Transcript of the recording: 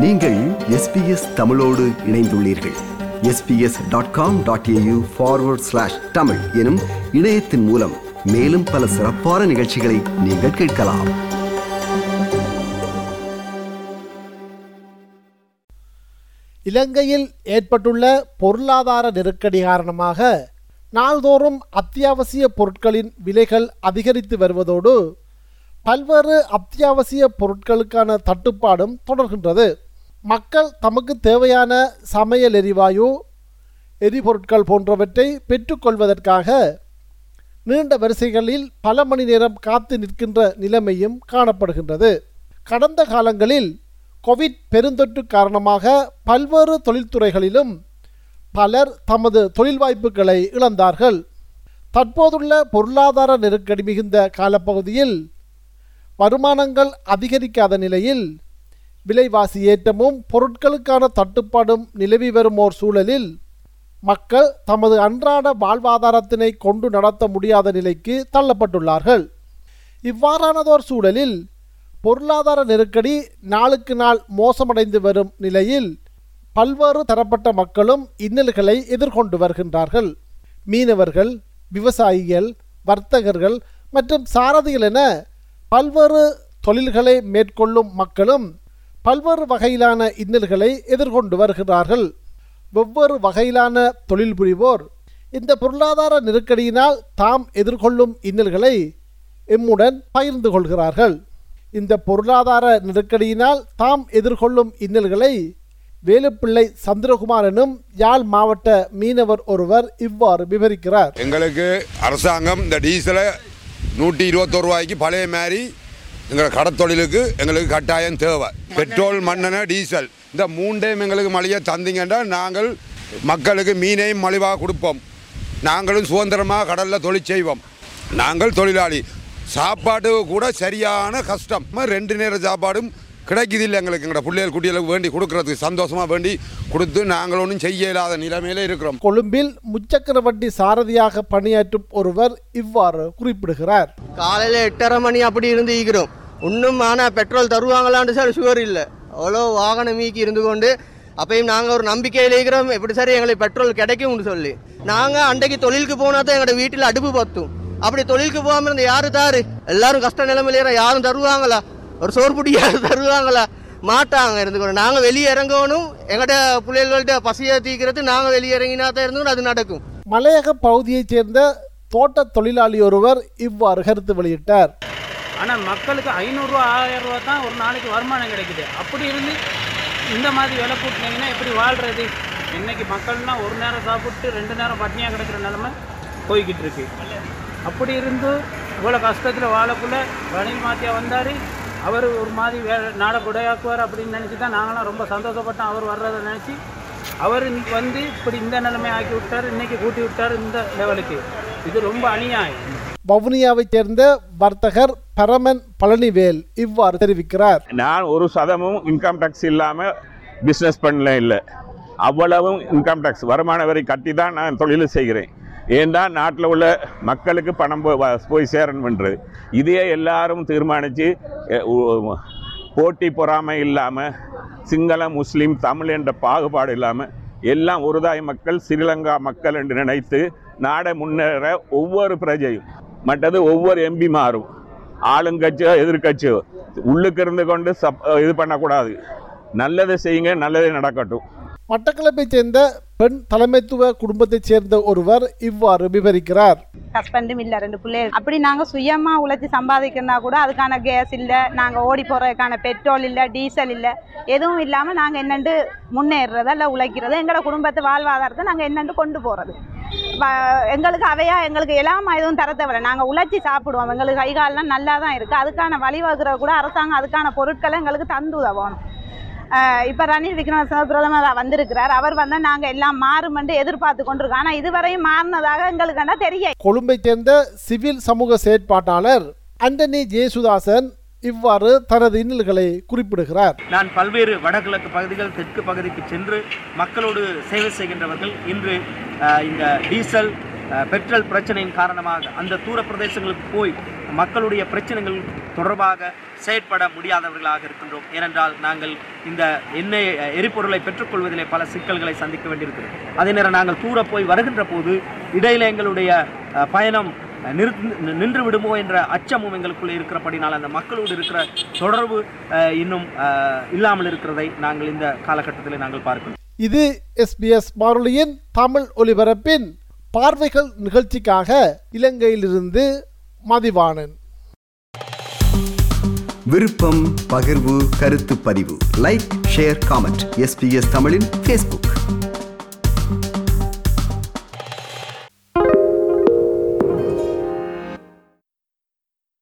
நீங்கள் எஸ்பிஎஸ் தமிழோடு இணைந்துள்ளீர்கள். SBS dot com dot AU forward slash Tamil எனும் இணையத்தின் மூலம் மேலும் பல சிறப்பான நிகழ்ச்சிகளை நீங்கள் கேட்கலாம். இலங்கையில் ஏற்பட்டுள்ள பொருளாதார நெருக்கடி காரணமாக நாள்தோறும் அத்தியாவசிய பொருட்களின் விலைகள் அதிகரித்து வருவதோடு பல்வேறு அத்தியாவசிய பொருட்களுக்கான தட்டுப்பாடும் தொடர்கின்றது. மக்கள் தமக்கு தேவையான சமையல் எரிவாயு எரிபொருட்கள் போன்றவற்றை பெற்றுக்கொள்வதற்காக நீண்ட வரிசைகளில் பல மணி நேரம் காத்து நிற்கின்ற நிலைமையும் காணப்படுகின்றது. கடந்த காலங்களில் கோவிட் பெருந்தொற்று காரணமாக பல்வேறு தொழில்துறைகளிலும் பலர் தமது தொழில் வாய்ப்புகளை இழந்தார்கள். தற்போதுள்ள பொருளாதார நெருக்கடி மிகுந்த காலப்பகுதியில் வருமானங்கள் அதிகரிக்காத நிலையில் விலைவாசி ஏற்றமும் பொருட்களுக்கான தட்டுப்பாடும் நிலவி வரும் ஓர் சூழலில் மக்கள் தமது அன்றாட வாழ்வாதாரத்தினை கொண்டு நடத்த முடியாத நிலைக்கு தள்ளப்பட்டுள்ளார்கள். இவ்வாறானதோர் சூழலில் பொருளாதார நெருக்கடி நாளுக்கு நாள் மோசமடைந்து வரும் நிலையில் பல்வேறு தரப்பட்ட மக்களும் இன்னல்களை எதிர்கொண்டு வருகின்றார்கள். மீனவர்கள் விவசாயிகள் வர்த்தகர்கள் மற்றும் சாரதிகள் என பல்வேறு தொழில்களை மேற்கொள்ளும் மக்களும் பல்வேறு வகையிலான இன்னல்களை எதிர்கொண்டு வருகிறார்கள். வெவ்வேறு வகையிலான தொழில் புரிவோர் இந்த பொருளாதார நெருக்கடியினால் தாம் எதிர்கொள்ளும் இன்னல்களை எம்முடன் பகிர்ந்து கொள்கிறார்கள். இந்த பொருளாதார நெருக்கடியினால் தாம் எதிர்கொள்ளும் இன்னல்களை வேலுப்பிள்ளை சந்திரகுமார் எனும் யாழ் மாவட்ட மீனவர் ஒருவர் இவ்வாறு விவரிக்கிறார். எங்களுக்கு அரசாங்கம் இந்த டீசலை நூற்றி இருபத்தோரு ரூபாய்க்கு பழைய மாதிரி எங்கள் கடத்தொழிலுக்கு எங்களுக்கு கட்டாயம் தேவை. பெட்ரோல் மண்ணெண்ணெய் டீசல். இந்த மூண்டையும் எங்களுக்கு மளிகை தந்தீங்கன்னா நாங்கள் மக்களுக்கு மீனையும் மலிவாக கொடுப்போம். நாங்களும் சுதந்திரமாக கடலில் தொழில் செய்வோம். நாங்கள் தொழிலாளி. சாப்பாடு கூட சரியான கஷ்டம். ரெண்டு நேரம் சாப்பாடும் கிடைக்குது இல்லை எங்களுக்கு. எங்களோட பிள்ளைகள் குட்டிகளுக்கு வேண்டி கொடுக்கறதுக்கு சந்தோஷமாக வேண்டி கொடுத்து நாங்கள் ஒன்றும் செய்ய இல்லாத நிலைமையில இருக்கிறோம். கொழும்பில் முச்சக்கர வண்டி சாரதியாக பணியாற்றும் ஒருவர் இவ்வாறு குறிப்பிடுகிறார். காலையில் எட்டரை மணி அப்படி இருந்து ஈக்கிறோம் இன்னும் ஆனால் பெட்ரோல் தருவாங்களான்னு சார் சுகர் இல்லை. அவ்வளோ வாகனம் மீக்கி இருந்து கொண்டு அப்பயும் நாங்கள் ஒரு நம்பிக்கையில் இருக்கிறோம். எப்படி சார் எங்களுக்கு பெட்ரோல் கிடைக்கும்னு சொல்லி. நாங்கள் அன்றைக்கு தொழிலுக்கு போனால் தான் எங்களோட வீட்டில் அடுப்பு பத்தும். அப்படி தொழிலுக்கு போகாமல் இருந்த யாரு தாரு எல்லாரும் கஷ்ட நிலைமையில யாரும் தருவாங்களா? ஒரு சோறு யாரும் தருவாங்களா? மாட்டாங்க இருந்துக்கணும் நாங்கள் வெளியே இறங்கணும். எங்கள்கிட்ட பிள்ளைகள்கிட்ட பசியை தீக்கிறது நாங்கள் வெளியே இறங்கினா தான் இருந்துக்கணும் அது நடக்கும். மலையக பகுதியைச் சேர்ந்த தோட்ட தொழிலாளி ஒருவர் இவ்வாறு கருத்து வெளியிட்டார். ஆனால் மக்களுக்கு ஐநூறுரூவா ஆயிரம் ரூபா தான் ஒரு நாளைக்கு வருமானம் கிடைக்குது. அப்படி இருந்து இந்த மாதிரி விலை கூட்டினீங்கன்னா எப்படி வாழ்கிறது இன்றைக்கி மக்கள்லாம் ஒரு நேரம் சாப்பிட்டு ரெண்டு நேரம் பட்னியாக கிடைக்கிற நிலமை போய்கிட்டு இருக்கு. அப்படி இருந்து இவ்வளோ கஷ்டத்தில் வாழக்குள்ள ரணில் மாத்தியா வந்தார். அவர் ஒரு மாதிரி வே நாடை குடையாக்குவார் அப்படின்னு நினச்சி தான் நாங்களாம் ரொம்ப சந்தோஷப்பட்டோம். அவர் வர்றதை நினச்சி அவர் இன்றைக்கி வந்து இப்படி இந்த நிலைமை ஆக்கி விட்டார் இன்றைக்கி கூட்டி விட்டார் இந்த லெவலுக்கு. இது ரொம்ப அநியாயம். வவுனியாவைச் சேர்ந்த வர்த்தகர் பரமன் பழனிவேல் இவ்வாறு தெரிவிக்கிறார். நான் ஒரு சதமும் இன்கம் டேக்ஸ் இல்லாமல் பிஸ்னஸ் பண்ணல இல்லை. அவ்வளவும் இன்கம் டேக்ஸ் வருமான வரி கட்டி தான் நான் தொழில் செய்கிறேன். ஏன்டா நாட்டில் உள்ள மக்களுக்கு பணம் போய் சேரணுன்றது இதையே எல்லாரும் தீர்மானித்து போட்டி பொறாமை இல்லாமல் சிங்கள முஸ்லீம் தமிழ் என்ற பாகுபாடு இல்லாமல் எல்லாம் ஒருதாய் மக்கள் ஸ்ரீலங்கா மக்கள் என்று நினைத்து நாடை முன்னேற ஒவ்வொரு பிரஜையும் மற்றது ஒவ்வொரு எம்பி மாறும். ஆளுங்கட்சியோ எதிர்கட்சியோ உள்ளுக்கு இருந்து கொண்டு சப் இது பண்ணக்கூடாது. நல்லதை செய்யுங்க நல்லதே நடக்கட்டும். மட்டக்களப்பைச் சேர்ந்த பெண் தலைமைத்துவ குடும்பத்தைச் சேர்ந்த ஒருவர் இவ்வாறு விவரிக்கிறார். ஹஸ்பண்டும் இல்லை ரெண்டு பிள்ளைகள் அப்படி நாங்கள் சுயமாக உழைச்சி சம்பாதிக்கிறனா கூட அதுக்கான கேஸ் இல்லை நாங்கள் ஓடி போகிறதுக்கான பெட்ரோல் இல்லை டீசல் இல்லை எதுவும் இல்லாமல் நாங்கள் என்னென்று முன்னேறுறதா இல்லை உழைக்கிறது எங்களோட குடும்பத்து வாழ்வாதாரத்தை நாங்கள் என்னென்று கொண்டு போகிறது எங்களுக்கு அவையா எங்களுக்கு எல்லாம் எதுவும் தர தேவையில்லை. நாங்கள் உழைச்சி சாப்பிடுவோம். எங்களுக்கு கை காலெலாம் நல்லா தான் இருக்குது அதுக்கான வழிவகுற கூட அரசாங்கம் அதுக்கான பொருட்களை எங்களுக்கு தந்து உதவணும். இப்போ ரணில் விக்ரமசிங்க பிரதமர் வந்திருக்கிறார். அவர் வந்தால் நாங்கள் எல்லாம் மாறுமென்று எதிர்பார்த்து கொண்டிருக்கோம். ஆனால் இதுவரையும் மாறினதாக எங்களுக்கு தெரிய கொழும்பை சேர்ந்த சிவில் சமூக செயற்பாட்டாளர் அண்டனி ஜேசுதாசன் இவ்வாறு தனது இன்னல்களை குறிப்பிடுகிறார். நான் பல்வேறு வடகிழக்கு பகுதிகள் தெற்கு பகுதிக்கு சென்று மக்களோடு சேவை செய்கின்றவர்கள் இன்று இந்த டீசல் பெட்ரோல் பிரச்சனையின் காரணமாக அந்த தூர பிரதேசங்களுக்கு போய் மக்களுடைய பிரச்சனைகள் தொடர்பாக செயற்பட முடியாதவர்களாக இருக்கின்றோம். ஏனென்றால் நாங்கள் இந்த எண்ணெய் எரிபொருளை பெற்றுக்கொள்வதிலே பல சிக்கல்களை சந்திக்க வேண்டியிருக்கிறது. அதே நேரம் நாங்கள் தூர போய் வருகின்ற போது இடையில எங்களுடைய பயணம் நிறுத்து நின்று விடுமோ என்ற அச்சமும் எங்களுக்குள்ளே இருக்கிறபடினால் அந்த மக்களோடு இருக்கிற தொடர்பு இன்னும் இல்லாமல் இருக்கிறதை நாங்கள் இந்த காலகட்டத்தில் நாங்கள் பார்க்கிறோம். இது எஸ்பிஎஸ் வானொலியின் தமிழ் ஒலிபரப்பின் பார்வைகள் நிகழ்ச்சிக்காக இலங்கையிலிருந்து மதிவாணன். விருப்பம் பகிர்வு கருத்து பதிவு. லைக் ஷேர் காமெண்ட் எஸ்பிஎஸ் தமிழின் ஃபேஸ்புக்